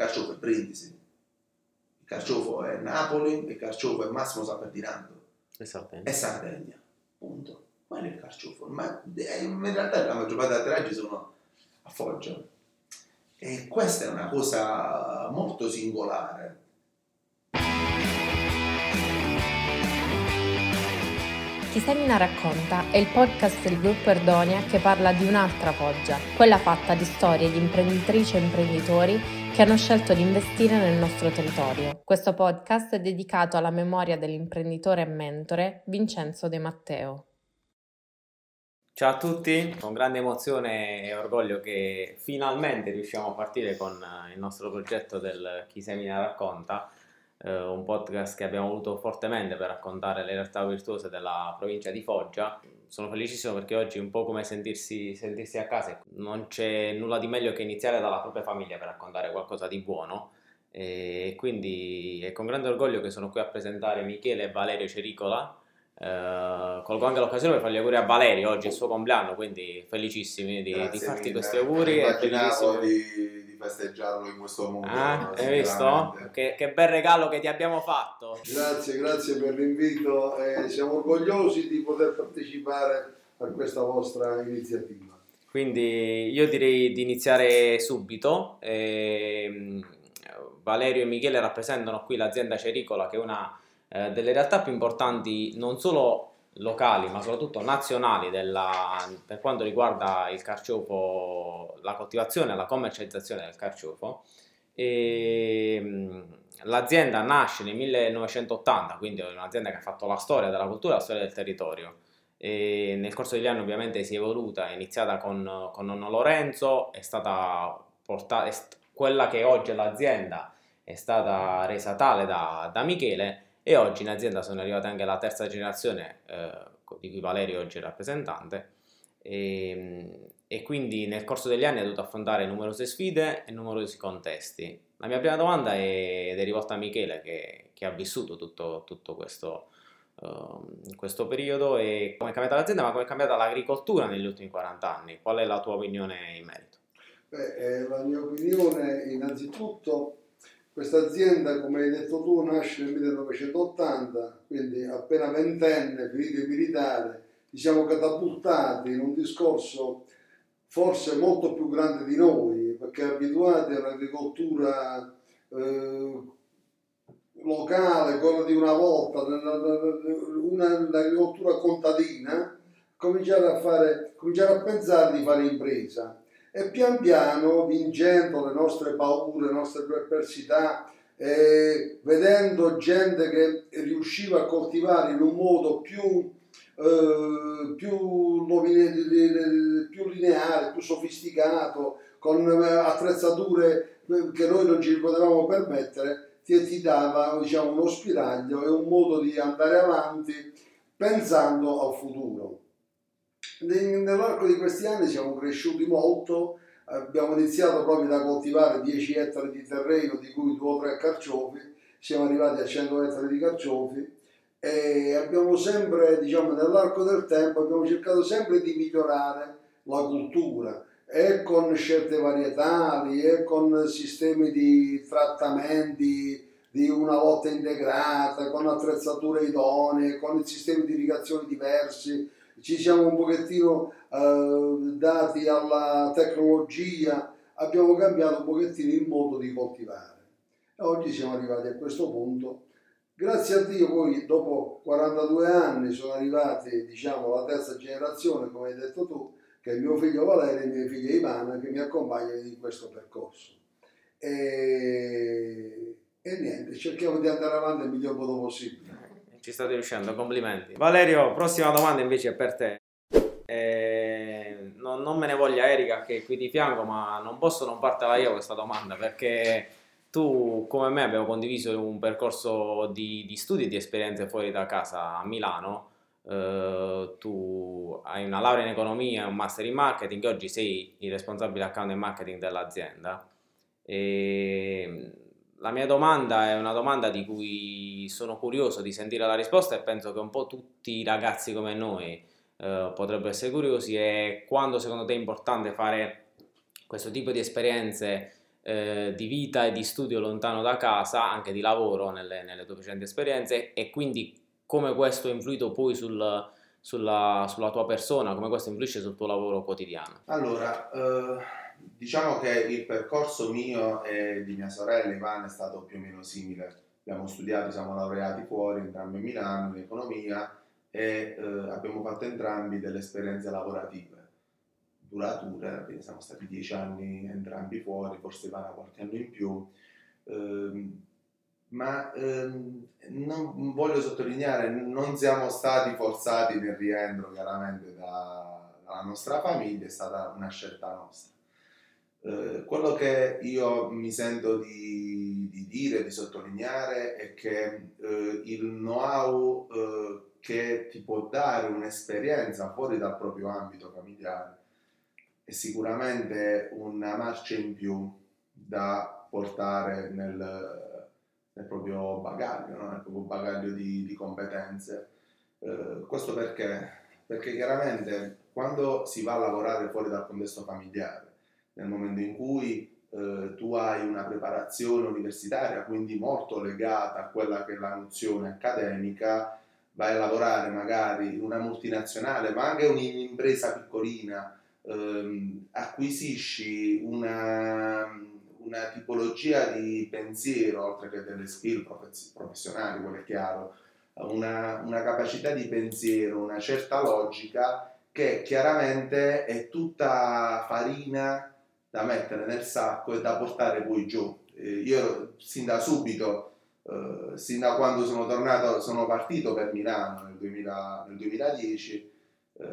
carciofo è Brindisi, il carciofo è Napoli, il carciofo è Massimo San Ferdinando E Sardegna. è Sardegna, punto. Quello è il carciofo, ma eh, in realtà la maggior parte dei atterraggi sono a Foggia. E questa è una cosa molto singolare. Chi semina racconta è il podcast del gruppo Erdonia che parla di un'altra Foggia, quella fatta di storie di imprenditrici e imprenditori che hanno scelto di investire nel nostro territorio. Questo podcast è dedicato alla memoria dell'imprenditore e mentore Vincenzo De Matteo. Ciao a tutti, con grande emozione e orgoglio che finalmente riusciamo a partire con eh, il nostro progetto del Chi Semina Racconta, eh, un podcast che abbiamo voluto fortemente per raccontare le realtà virtuose della provincia di Foggia. Sono felicissimo perché oggi è un po' come sentirsi, sentirsi a casa, non c'è nulla di meglio che iniziare dalla propria famiglia per raccontare qualcosa di buono e quindi è con grande orgoglio che sono qui a presentare Michele e Valerio Cericola. Eh, colgo anche l'occasione per fargli auguri a Valerio, oggi è il suo compleanno, quindi felicissimi di, di farti mille. questi auguri. e Immaginavo felicissimi- di, di festeggiarlo in questo modo. Ah, hai visto? Che, che bel regalo che ti abbiamo fatto. Grazie, grazie per l'invito e siamo orgogliosi di poter partecipare a questa vostra iniziativa. Quindi io direi di iniziare subito. Ehm, Valerio e Michele rappresentano qui l'azienda Cericola, che è una eh, delle realtà più importanti non solo locali, ma soprattutto nazionali della- per quanto riguarda il carciofo, la coltivazione e la commercializzazione del carciofo. E, l'azienda nasce nel 1980, quindi è un'azienda che ha fatto la storia della cultura e la storia del territorio e nel corso degli anni ovviamente si è evoluta, è iniziata con, con nonno Lorenzo, è stata portata, quella che oggi è l'azienda è stata resa tale da, da Michele e oggi in azienda sono arrivate anche la terza generazione eh, di cui Valerio oggi è rappresentante e, e quindi nel corso degli anni ha dovuto affrontare numerose sfide e numerosi contesti. La mia prima domanda è, è rivolta a Michele che, che ha vissuto tutto, tutto questo, ehm, in questo periodo e come è cambiata l'azienda, ma come è cambiata l'agricoltura negli ultimi 40 anni. Qual è la tua opinione in merito? Beh, eh, la mia opinione innanzitutto, questa azienda, come hai detto tu, nasce nel 1980, quindi appena ventenne, finito il militare, ci siamo catapultati in un discorso forse molto più grande di noi, perché abituati a un'agricoltura eh, locale, quella di una volta, un'agricoltura contadina, cominciare a, fare, cominciare a pensare di fare impresa e pian piano, vincendo le nostre paure, le nostre perplessità, eh, vedendo gente che riusciva a coltivare in un modo più, eh, più, più lineare, più sofisticato, con eh, attrezzature eh, che noi non ci potevamo permettere, ti, ti dava diciamo, uno spiraglio e un modo di andare avanti pensando al futuro. Ne- Nell'arco di questi anni siamo cresciuti molto, abbiamo iniziato proprio da coltivare 10 ettari di terreno, di cui 2 o 3 carciofi, siamo arrivati a 100 ettari di carciofi. E abbiamo sempre, diciamo, nell'arco del tempo, abbiamo cercato sempre di migliorare la cultura. E con scelte varietali e con sistemi di trattamenti di una lotta integrata, con attrezzature idonee, con sistemi di irrigazione diversi, ci siamo un pochettino eh, dati alla tecnologia, abbiamo cambiato un pochettino il modo di coltivare. E oggi siamo arrivati a questo punto. Grazie a Dio poi dopo 42 anni sono arrivati diciamo la terza generazione, come hai detto tu, che è mio figlio Valerio e mia figlia Ivana che mi accompagnano in questo percorso. E, e niente, cerchiamo di andare avanti il miglior modo possibile. Ci state riuscendo, complimenti. Valerio, prossima domanda invece è per te. Eh, non, non me ne voglia Erika che è qui di fianco, ma non posso non fartela io questa domanda perché tu, come me, abbiamo condiviso un percorso di, di studi e di esperienze fuori da casa a Milano. Eh, tu hai una laurea in economia e un master in marketing, oggi sei il responsabile account e marketing dell'azienda. E la mia domanda è una domanda di cui sono curioso di sentire la risposta e penso che un po' tutti i ragazzi come noi eh, potrebbero essere curiosi è quando secondo te è importante fare questo tipo di esperienze eh, di vita e di studio lontano da casa, anche di lavoro nelle, nelle tue precedenti esperienze e quindi come questo ha influito poi sul, sulla, sulla, tua persona, come questo influisce sul tuo lavoro quotidiano? Allora, eh, diciamo che il percorso mio e di mia sorella Ivana è stato più o meno simile. Abbiamo studiato, siamo laureati fuori, entrambi a Milano, in economia e eh, abbiamo fatto entrambi delle esperienze lavorative durature, quindi siamo stati dieci anni entrambi fuori, forse Ivana qualche anno in più. Eh, ma ehm, non voglio sottolineare, non siamo stati forzati nel rientro chiaramente da, dalla nostra famiglia, è stata una scelta nostra. Eh, quello che io mi sento di, di, dire, di sottolineare è che eh, il know-how eh, che ti può dare un'esperienza fuori dal proprio ambito familiare è sicuramente una marcia in più da portare nel, nel proprio bagaglio, no? nel proprio bagaglio di, di competenze. Eh, questo perché? Perché chiaramente quando si va a lavorare fuori dal contesto familiare, nel momento in cui eh, tu hai una preparazione universitaria, quindi molto legata a quella che è la nozione accademica, vai a lavorare magari in una multinazionale, ma anche un'impresa piccolina, ehm, acquisisci una una tipologia di pensiero, oltre che delle skill professionali, quello è chiaro, una, una capacità di pensiero, una certa logica che chiaramente è tutta farina da mettere nel sacco e da portare poi giù. Eh, io sin da subito, eh, sin da quando sono tornato, sono partito per Milano nel, 2000, nel 2010, eh,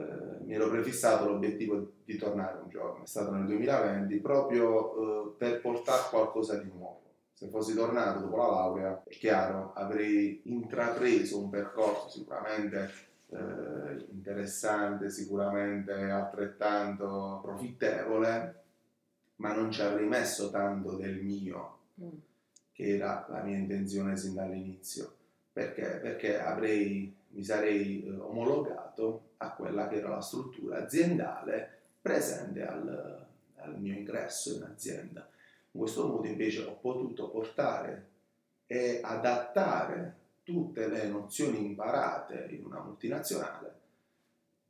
mi ero prefissato l'obiettivo di tornare un giorno, è stato nel 2020, proprio eh, per portare qualcosa di nuovo. Se fossi tornato dopo la laurea, è chiaro, avrei intrapreso un percorso sicuramente eh, interessante, sicuramente altrettanto profittevole, ma non ci avrei messo tanto del mio, mm. che era la mia intenzione sin dall'inizio. Perché? Perché avrei, mi sarei eh, omologato a quella che era la struttura aziendale presente al, al mio ingresso in azienda. In questo modo invece ho potuto portare e adattare tutte le nozioni imparate in una multinazionale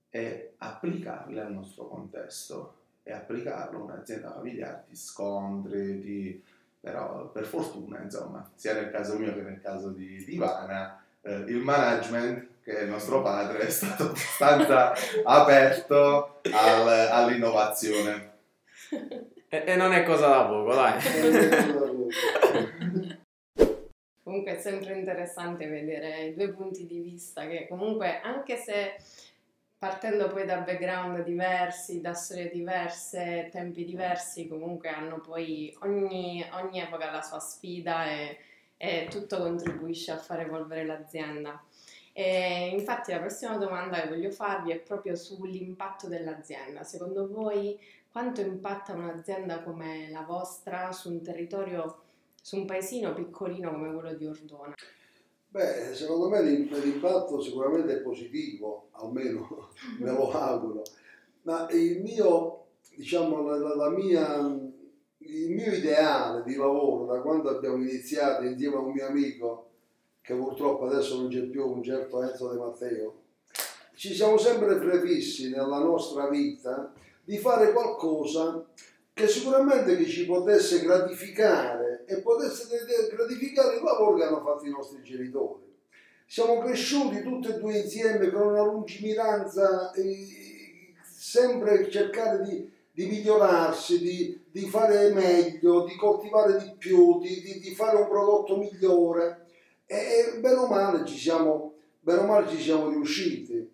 e applicarle al nostro contesto e applicarlo a un'azienda familiare di scontri, di... però per fortuna insomma sia nel caso mio che nel caso di, di Ivana eh, il management che è il nostro padre, è stato abbastanza aperto al, all'innovazione. E, e, non è cosa da poco, dai. comunque è sempre interessante vedere i due punti di vista che comunque anche se partendo poi da background diversi, da storie diverse, tempi diversi, comunque hanno poi ogni, ogni epoca la sua sfida e, e tutto contribuisce a far evolvere l'azienda. E infatti la prossima domanda che voglio farvi è proprio sull'impatto dell'azienda. Secondo voi quanto impatta un'azienda come la vostra su un territorio, su un paesino piccolino come quello di Ordona? Beh, secondo me l'impatto sicuramente è positivo, almeno me lo auguro, ma il mio, diciamo, la, la mia, il mio ideale di lavoro da quando abbiamo iniziato insieme a un mio amico che purtroppo adesso non c'è più, un certo Enzo De Matteo, ci siamo sempre prefissi nella nostra vita di fare qualcosa che sicuramente ci potesse gratificare e potesse gratificare il lavoro che hanno fatto i nostri genitori. Siamo cresciuti tutti e due insieme con una lungimiranza, e sempre cercare di, di migliorarsi, di, di, fare meglio, di coltivare di più, di, di fare un prodotto migliore e bene o male ci siamo, male ci siamo riusciti.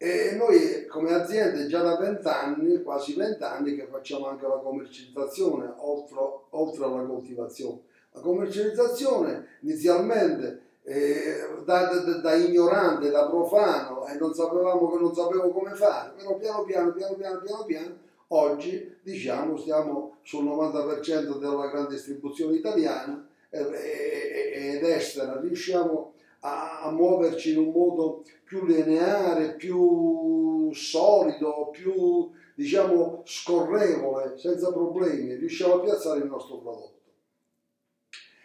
E noi come azienda già da vent'anni, quasi vent'anni, che facciamo anche la commercializzazione oltre, oltre alla coltivazione. La commercializzazione inizialmente eh, da, da, da, ignorante, da profano e non sapevamo che non sapevo come fare, però piano piano, piano piano, piano piano, oggi diciamo stiamo sul 90% della grande distribuzione italiana ed estera, riusciamo a, a, muoverci in un modo più lineare, più solido, più diciamo scorrevole, senza problemi, riusciamo a piazzare il nostro prodotto.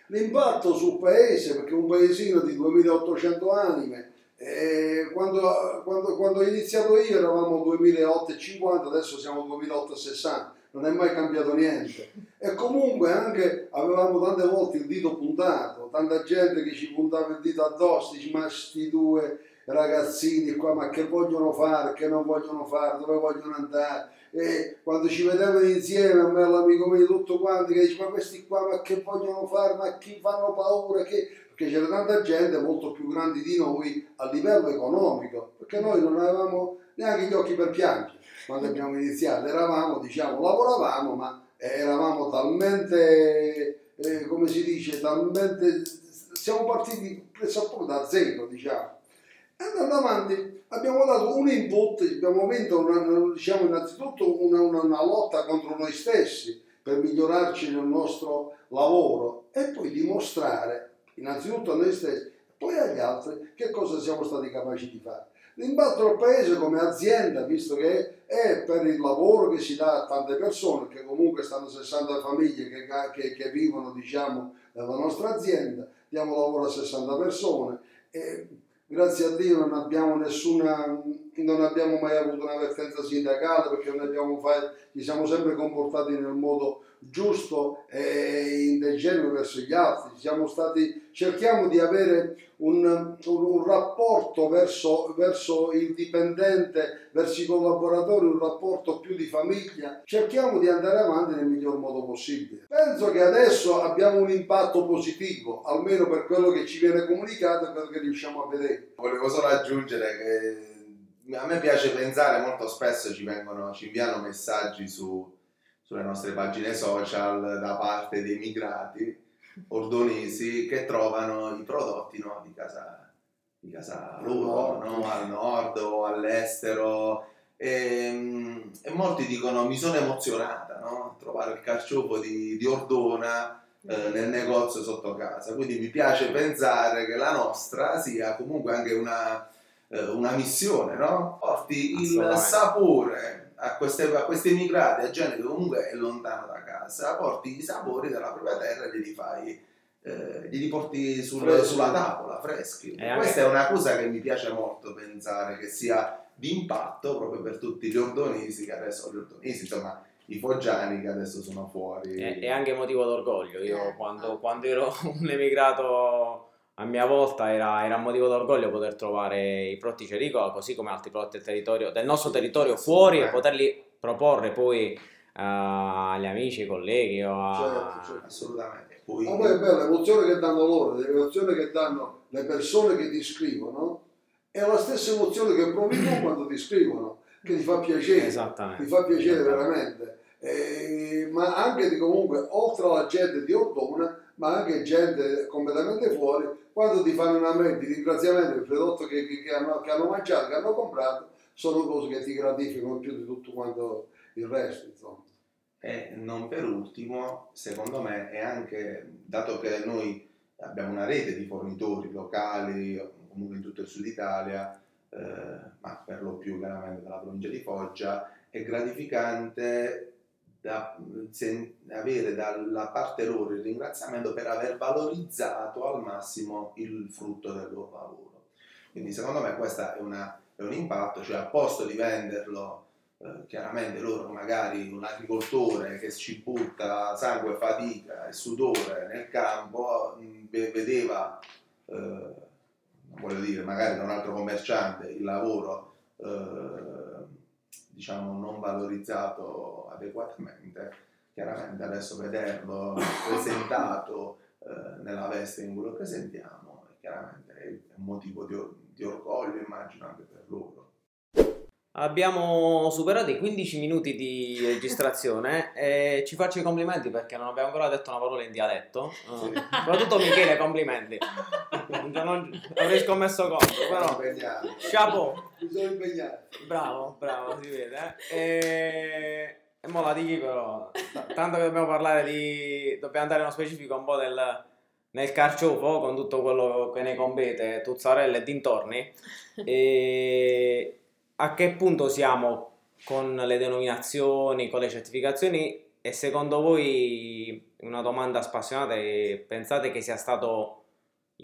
L'impatto sul paese, perché un paesino di 2800 anime, eh, quando, quando, quando, ho iniziato io eravamo 2850, adesso siamo 2860, non è mai cambiato niente. E comunque anche avevamo tante volte il dito puntato, tanta gente che ci puntava il dito addosso, dice ma sti due ragazzini qua, ma che vogliono fare, che non vogliono fare, dove vogliono andare. E quando ci vedevano insieme, a me l'amico mio, tutto quanti, che dice ma questi qua, ma che vogliono fare, ma chi fanno paura, che... perché c'era tanta gente molto più grande di noi a livello economico, perché noi non avevamo neanche gli occhi per piangere quando abbiamo iniziato, eravamo, diciamo, lavoravamo, ma eravamo talmente, eh, come si dice, talmente, siamo partiti pressoché da zero, diciamo andando avanti abbiamo dato un input, abbiamo vinto una, diciamo innanzitutto una, una, una, lotta contro noi stessi per migliorarci nel nostro lavoro e poi dimostrare innanzitutto a noi stessi poi agli altri che cosa siamo stati capaci di fare. L'impatto al paese come azienda, visto che è per il lavoro che si dà a tante persone, che comunque stanno 60 famiglie che, che, che vivono diciamo, nella nostra azienda, diamo lavoro a 60 persone. E grazie a Dio non abbiamo nessuna, non abbiamo mai avuto un'avvertenza sindacale perché abbiamo ci siamo sempre comportati nel modo giusto e indegenue verso gli altri. Siamo stati, cerchiamo di avere un, un, un rapporto verso, verso, il dipendente, verso i collaboratori, un rapporto più di famiglia. Cerchiamo di andare avanti nel miglior modo possibile. Penso che adesso abbiamo un impatto positivo, almeno per quello che ci viene comunicato e quello che riusciamo a vedere. Volevo solo aggiungere che a me piace pensare, molto spesso ci, vengono, ci inviano messaggi su sulle nostre pagine social da parte dei migrati ordonesi che trovano i prodotti no, di, casa, di casa loro, no? al nord o all'estero. E, e, molti dicono mi sono emozionata no? trovare il carciofo di, di Ordona eh, nel negozio sotto casa. Quindi mi piace pensare che la nostra sia comunque anche una, eh, una missione, no? porti il sapore a, queste, a questi immigrati, a gente che comunque è lontano da casa, porti i sapori della propria terra e li fai. Eh, li porti sul, sulla tavola freschi. E Questa è una cosa che mi piace molto pensare che sia di impatto proprio per tutti gli ordonesi che adesso gli ordonesi, insomma, i foggiani che adesso sono fuori. E, anche motivo d'orgoglio. Io eh, quando, quando, ero un emigrato a mia volta era, era un motivo d'orgoglio poter trovare i prodotti Cericola, così come altri prodotti del, territorio, del nostro territorio fuori e poterli proporre poi uh, agli amici, ai colleghi o a... certo, certo. assolutamente. Poi... Ma poi è bello, l'emozione che danno loro, l'emozione che danno le persone che ti scrivono è la stessa emozione che provi tu quando ti scrivono, che ti fa piacere, ti fa piacere veramente. E, ma anche di comunque, oltre alla gente di Ordona, ma anche gente completamente fuori, quando ti fanno una mail di ringraziamento il prodotto che, che, che, hanno, che, hanno, mangiato, che hanno comprato, sono cose che ti gratificano più di tutto quanto il resto. Insomma. E non per ultimo, secondo me, è anche, dato che noi abbiamo una rete di fornitori locali, comunque in tutto il sud Italia, eh, ma per lo più chiaramente dalla provincia di Foggia, è gratificante da, sen, avere dalla parte loro il ringraziamento per aver valorizzato al massimo il frutto del loro lavoro. Quindi secondo me questo è, è, un impatto, cioè a posto di venderlo, eh, chiaramente loro magari un agricoltore che ci butta sangue, fatica e sudore nel campo, mh, vedeva, eh, voglio dire, magari da un altro commerciante il lavoro eh, diciamo, non valorizzato adeguatamente, chiaramente adesso vederlo presentato eh, nella veste in cui lo presentiamo, chiaramente è un motivo di, di orgoglio, immagino, anche per loro. Abbiamo superato i 15 minuti di registrazione e ci faccio i complimenti perché non abbiamo ancora detto una parola in dialetto. Sì. Uh, soprattutto Michele, complimenti. Non, avrei scommesso contro, però. Chapeau. Bisogna impegnare. Bravo, bravo, si vede. Eh. E, e mo la dighi però. Tanto che dobbiamo parlare di... Dobbiamo andare nello specifico un po' del, nel carciofo con tutto quello che ne compete, tuzzarelle e dintorni. E a che punto siamo con le denominazioni, con le certificazioni E secondo voi, una domanda spassionata, è, pensate che sia stato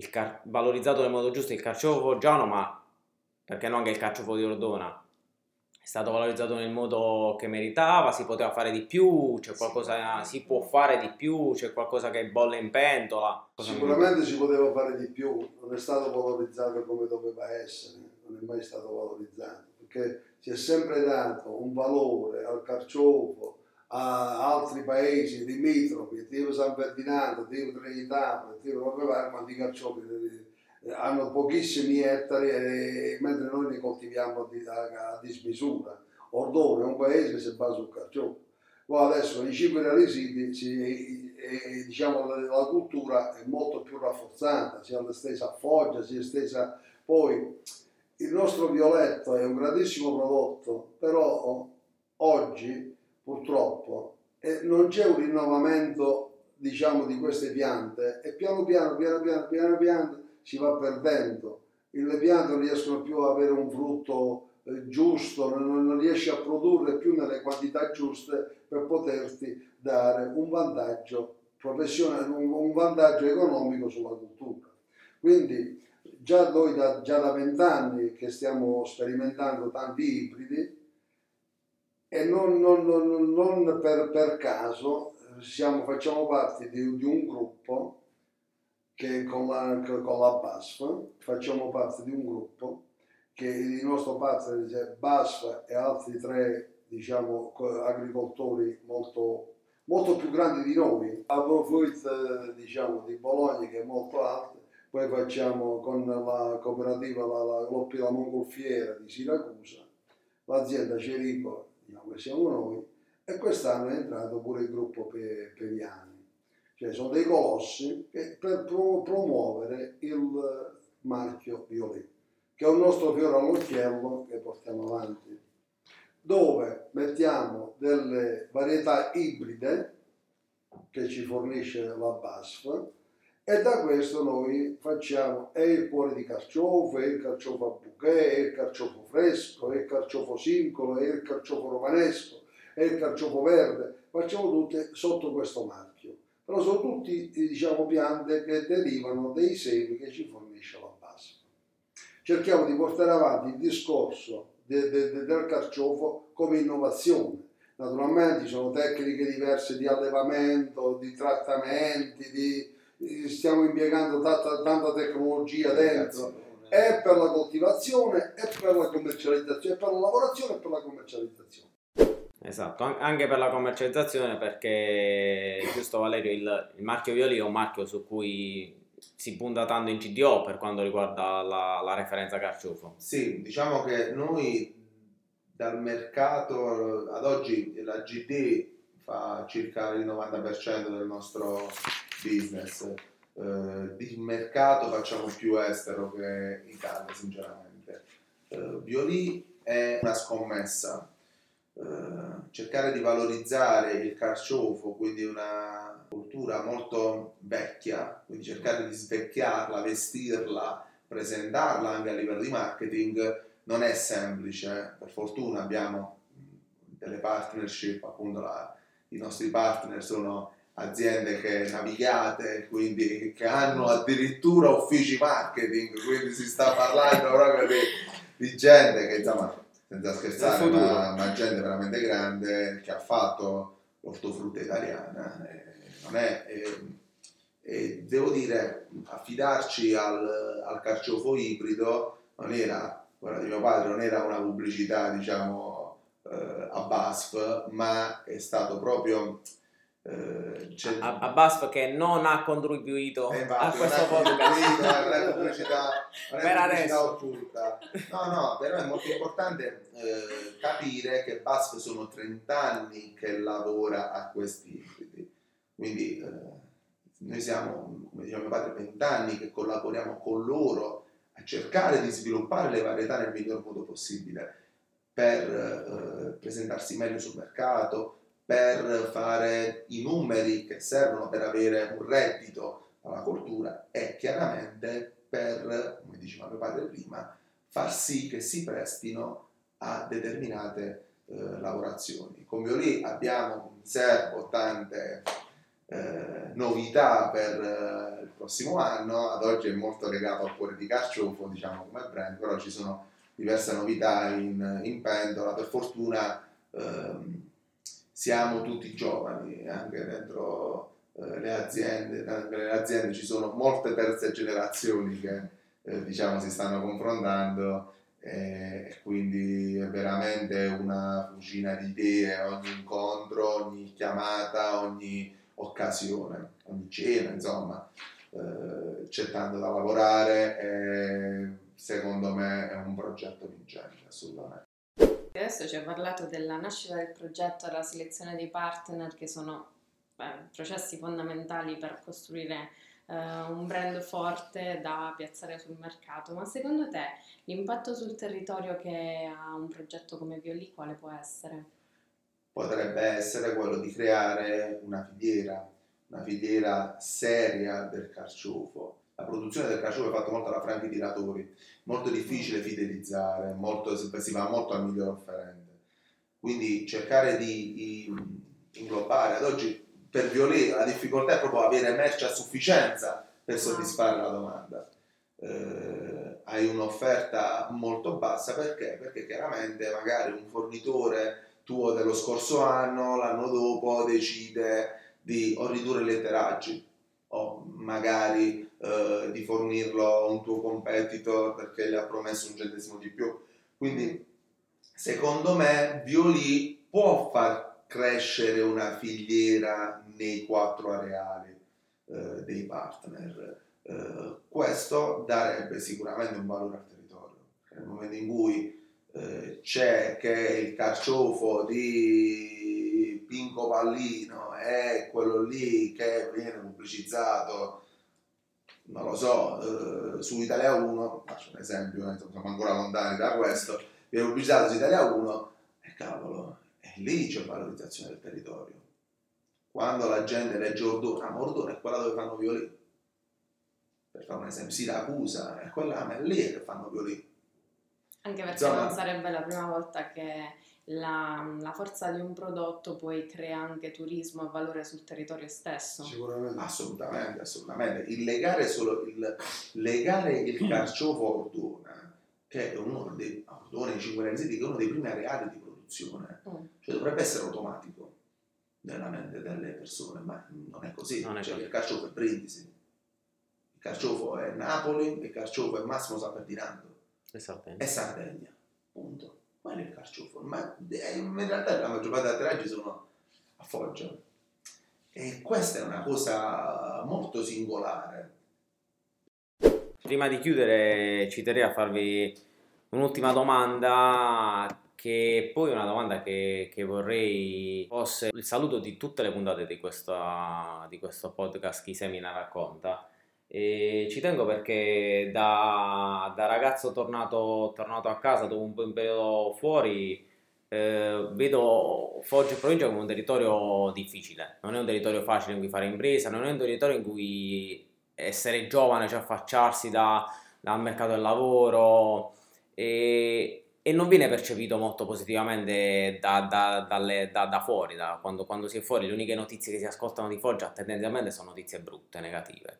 car- valorizzato nel modo giusto il carciofo foggiano, ma perché non anche il carciofo di Ordona? È stato valorizzato nel modo che meritava, si poteva fare di più, c'è qualcosa, si può fare di più, c'è qualcosa che bolle in pentola. Cosa Sicuramente si poteva fare di più, non è stato valorizzato come doveva essere, non è mai stato valorizzato, perché si è sempre dato un valore al carciofo, a altri paesi limitrofi, tipo San Ferdinando, tipo Trinità, tipo Rovevar, quanti carciofi eh, hanno pochissimi ettari e, mentre noi ne coltiviamo a, a, dismisura. Ordone è un paese che si basa sul carciofo. Poi adesso i cinque realisiti, si, diciamo, la, cultura è molto più rafforzata, si è estesa a Foggia, si è estesa poi il nostro violetto è un grandissimo prodotto, però oggi purtroppo eh, non c'è un rinnovamento diciamo di queste piante e piano piano, piano piano, piano piano si va perdendo. Le piante non riescono più ad avere un frutto eh, giusto, non, non riesci a produrre più nelle quantità giuste per poterti dare un vantaggio professionale, un, un vantaggio economico sulla cultura. Quindi già noi da, già da vent'anni che stiamo sperimentando tanti ibridi, e non, non, non, non per, per, caso siamo, facciamo parte di, di, un gruppo che con la, con la BASF facciamo parte di un gruppo che il nostro partner è BASF e altri tre diciamo, agricoltori molto, molto più grandi di noi. Profruit diciamo, di Bologna che è molto alta, poi facciamo con la cooperativa la, la Loppia Mongolfiera di Siracusa, l'azienda Cericola diciamo che siamo noi, e quest'anno è entrato pure il gruppo Pe- Peviani. Cioè sono dei colossi che, per pro- promuovere il marchio Violet, che è un nostro fiore all'occhiello che portiamo avanti, dove mettiamo delle varietà ibride che ci fornisce la BASF e da questo noi facciamo e il cuore di carciofo, e il carciofo a bouquet, e il carciofo fresco, e il carciofo sincolo, e il carciofo romanesco, e il carciofo verde, facciamo tutte sotto questo marchio. Però sono tutti diciamo, piante che derivano dei semi che ci fornisce la base. Cerchiamo di portare avanti il discorso de, de, de, del carciofo come innovazione. Naturalmente ci sono tecniche diverse di allevamento, di trattamenti, di, stiamo impiegando tanta, tanta tecnologia dentro e per la coltivazione e per la commercializzazione, per la lavorazione e per la commercializzazione. Esatto, anche per la commercializzazione perché giusto Valerio il, il marchio Violi è un marchio su cui si punta tanto in CDO per quanto riguarda la, la referenza carciofo. Sì, diciamo che noi dal mercato ad oggi la GD fa circa il 90% del nostro business. Eh, di mercato facciamo più estero che Italia, sinceramente. Eh, Violì è una scommessa. Eh, cercare di valorizzare il carciofo, quindi una cultura molto vecchia, quindi cercare di svecchiarla, vestirla, presentarla anche a livello di marketing non è semplice. Per fortuna abbiamo delle partnership, appunto la, i nostri partner sono aziende che navigate, quindi che hanno addirittura uffici marketing, quindi si sta parlando proprio di, di gente che insomma, senza scherzare, ma, ma, gente veramente grande che ha fatto l'ortofrutta italiana. Non è, eh, e devo dire, affidarci al, al carciofo ibrido non era, quella di mio padre, non era una pubblicità, diciamo, eh, a BASF, ma è stato proprio eh, a, a BASF che non ha contribuito eh, a questo podcast. la pubblicità, per adesso. occulta. no no però è molto importante eh, capire che BASF sono 30 anni che lavora a questi ibridi quindi eh, noi siamo come diceva mio padre 20 anni che collaboriamo con loro a cercare di sviluppare le varietà nel miglior modo possibile per eh, presentarsi meglio sul mercato per fare i numeri che servono per avere un reddito. Dalla cultura e chiaramente per, come diceva mio padre prima, far sì che si prestino a determinate eh, lavorazioni. Con Violì abbiamo in serbo tante eh, novità per eh, il prossimo anno, ad oggi è molto legato al cuore di Carciofo, diciamo come brand, però ci sono diverse novità in, in pentola, per fortuna ehm, siamo tutti giovani, anche dentro eh, le aziende, nelle aziende ci sono molte terze generazioni che eh, diciamo si stanno confrontando e quindi è veramente una fucina di idee ogni incontro, ogni chiamata, ogni occasione, ogni cena, insomma, eh, c'è tanto da lavorare e secondo me è un progetto vincente, assolutamente. Adesso ci hai parlato della nascita del progetto e la selezione dei partner che sono beh, processi fondamentali per costruire uh, un brand forte da piazzare sul mercato, ma secondo te l'impatto sul territorio che ha un progetto come Violi quale può essere? Potrebbe essere quello di creare una filiera, una filiera seria del carciofo. La produzione del carciofo è fatta molto da franchi tiratori, molto difficile fidelizzare, molto, si va molto al miglior offerente. Quindi cercare di, di inglobare, ad oggi per Violet la difficoltà è proprio avere merce a sufficienza per ah. soddisfare la domanda. Eh, hai un'offerta molto bassa perché? Perché chiaramente magari un fornitore tuo dello scorso anno, l'anno dopo decide di o ridurre i letteraggi o magari eh, di fornirlo a un tuo competitor perché gli ha promesso un centesimo di più. Quindi secondo me Violi può far crescere una filiera nei quattro areali eh, dei partner. Eh, questo darebbe sicuramente un valore al territorio. Nel momento in cui eh, c'è che il carciofo di Pinco Pallino è quello lì che viene pubblicizzato, non lo so, eh, su Italia 1, faccio un esempio, eh, siamo ancora lontani da questo, viene pubblicizzato su Italia 1, e cavolo, lì c'è valorizzazione del territorio. Quando la gente legge Ordona, ma Ordona è quella dove fanno violino. Per fare un esempio, Siracusa è quella, ma è lì che fanno violino. Anche perché Insomma, non sarebbe la prima volta che la, la, forza di un prodotto poi crea anche turismo e valore sul territorio stesso. Sicuramente. Assolutamente, assolutamente. Il legare, solo, il, legare il carciofo Ordona, che è uno dei, Ordone, i 5 che è uno dei primi areali di produzione, mm. cioè dovrebbe essere automatico nella mente delle persone, ma non è così. Non è cioè, così. Il carciofo è Brindisi, il carciofo è Napoli, il carciofo è Massimo San Ferdinando e Sardegna. E Sardegna, punto. È il carciofo, ma in realtà la maggior parte dei atterraggi sono a Foggia. E questa è una cosa molto singolare. Prima di chiudere ci terrei a farvi un'ultima domanda che poi una domanda che, che, vorrei fosse il saluto di tutte le puntate di, questa, di questo podcast Chi Semina racconta. E ci tengo perché da, da ragazzo tornato, tornato, a casa dopo un, un periodo fuori eh, vedo Foggia e provincia come un territorio difficile, non è un territorio facile in cui fare impresa, non è un territorio in cui essere giovane, cioè affacciarsi da, dal mercato del lavoro e, e non viene percepito molto positivamente da, da, dalle, da, da fuori, quando, quando, si è fuori le uniche notizie che si ascoltano di Foggia tendenzialmente sono notizie brutte, negative.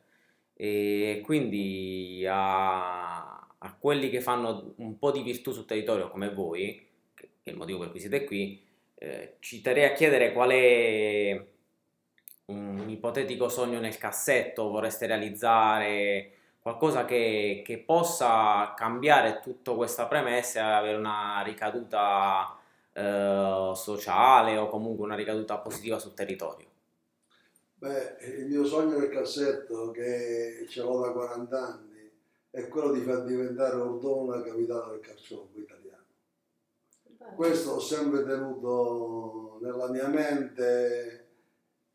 E quindi a, a quelli che fanno un po' di virtù sul territorio come voi, che è il motivo per cui siete qui, eh, ci terrei a chiedere qual è un, ipotetico sogno nel cassetto vorreste realizzare qualcosa che, che possa cambiare tutta questa premessa e avere una ricaduta eh, sociale o comunque una ricaduta positiva sul territorio? Beh, il mio sogno nel cassetto, che ce l'ho da 40 anni, è quello di far diventare Ordona la capitale del carciofo italiano. Questo ho sempre tenuto nella mia mente,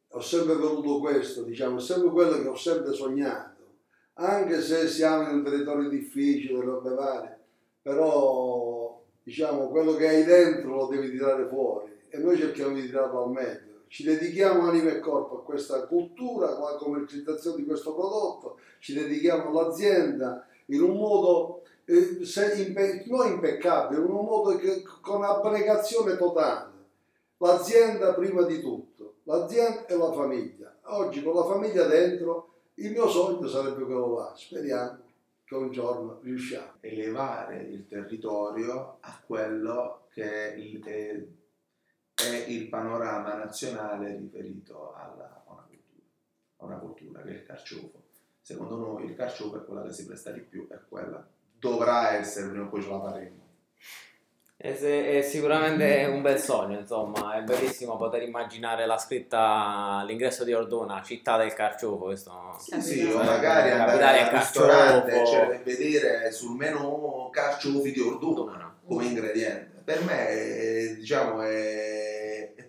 ho sempre voluto questo, diciamo, è sempre quello che ho sempre sognato anche se siamo in un territorio difficile, robe varie, però diciamo quello che hai dentro lo devi tirare fuori e noi cerchiamo di tirarlo al meglio. Ci dedichiamo anima e corpo a questa cultura, alla commercializzazione di questo prodotto, ci dedichiamo all'azienda in un modo eh, impe- non impeccabile, in un modo che, con abnegazione totale. L'azienda prima di tutto, l'azienda e la famiglia. Oggi con la famiglia dentro, il mio sogno sarebbe quello là, speriamo che un giorno riusciamo. elevare il territorio a quello che il- è, è il panorama nazionale riferito alla, a una cultura, a una cultura che è il carciofo. Secondo noi il carciofo è quella che si presta di più, è quella. Dovrà essere, prima o poi ce la faremo. È, se- è sicuramente un bel sogno, insomma, è bellissimo poter immaginare la scritta all'ingresso di Ordona, città del carciofo, questo... Sì, sì, o magari andare al ristorante cioè, vedere sul menù carciofi di Orduna come ingrediente. Per me è, diciamo, è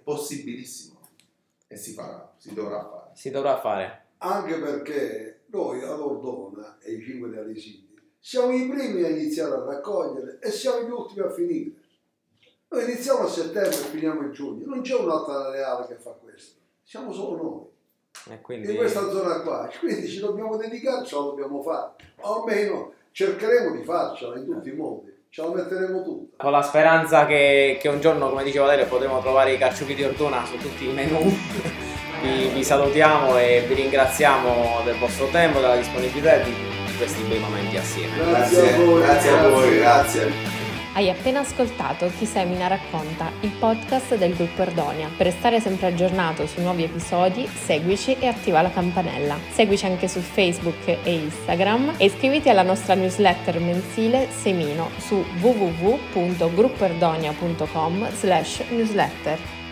possibilissimo e si farà, si dovrà fare. Si dovrà fare. Anche perché noi ad Ordona e i cinque di Alisini siamo i primi a iniziare a raccogliere e siamo gli ultimi a finire. Noi iniziamo a settembre e finiamo in giugno, non c'è un'altra reale che fa questo, siamo solo noi. E quindi... in questa zona qua, quindi ci dobbiamo dedicare, ce la dobbiamo fare, o almeno cercheremo di farcela in tutti i modi, ce la metteremo tutta. Con la speranza che, che un giorno, come diceva Valerio, potremo trovare i carciofi di Ordona su tutti i menù. vi, vi salutiamo e vi ringraziamo del vostro tempo, della disponibilità e di questi bei momenti assieme. Grazie a voi, grazie a voi, grazie. Hai appena ascoltato Chi Semina racconta, il podcast del gruppo Erdonia. Per restare sempre aggiornato sui nuovi episodi, seguici e attiva la campanella. Seguici anche su Facebook e Instagram e iscriviti alla nostra newsletter mensile Semino su www.gruppoerdonia.com/newsletter.